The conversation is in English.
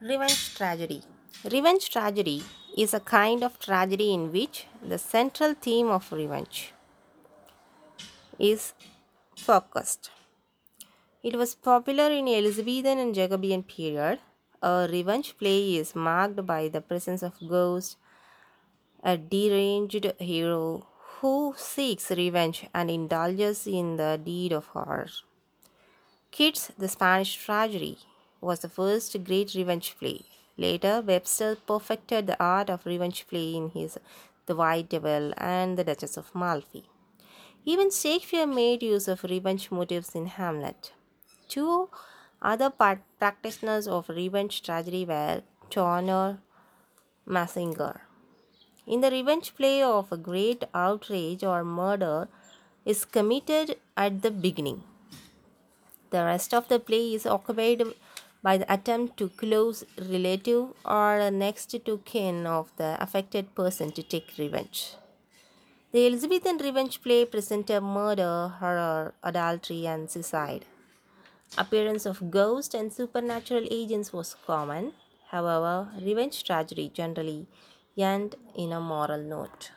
Revenge tragedy. Revenge tragedy is a kind of tragedy in which the central theme of revenge is focused. It was popular in Elizabethan and Jacobean period. A revenge play is marked by the presence of ghosts, a deranged hero who seeks revenge and indulges in the deed of horror. Kyd's, the Spanish tragedy, was the first great revenge play. Later, Webster perfected the art of revenge play in his The White Devil and The Duchess of Malfi. Even Shakespeare made use of revenge motives in Hamlet. Two other part- practitioners of revenge tragedy were Tourneur Massinger. In the revenge play of a great outrage or murder is committed at the beginning. The rest of the play is occupied by the attempt to close relative or next to kin of the affected person to take revenge. The Elizabethan revenge play presented murder, horror, adultery, and suicide. Appearance of ghosts and supernatural agents was common. However, revenge tragedy generally end in a moral note.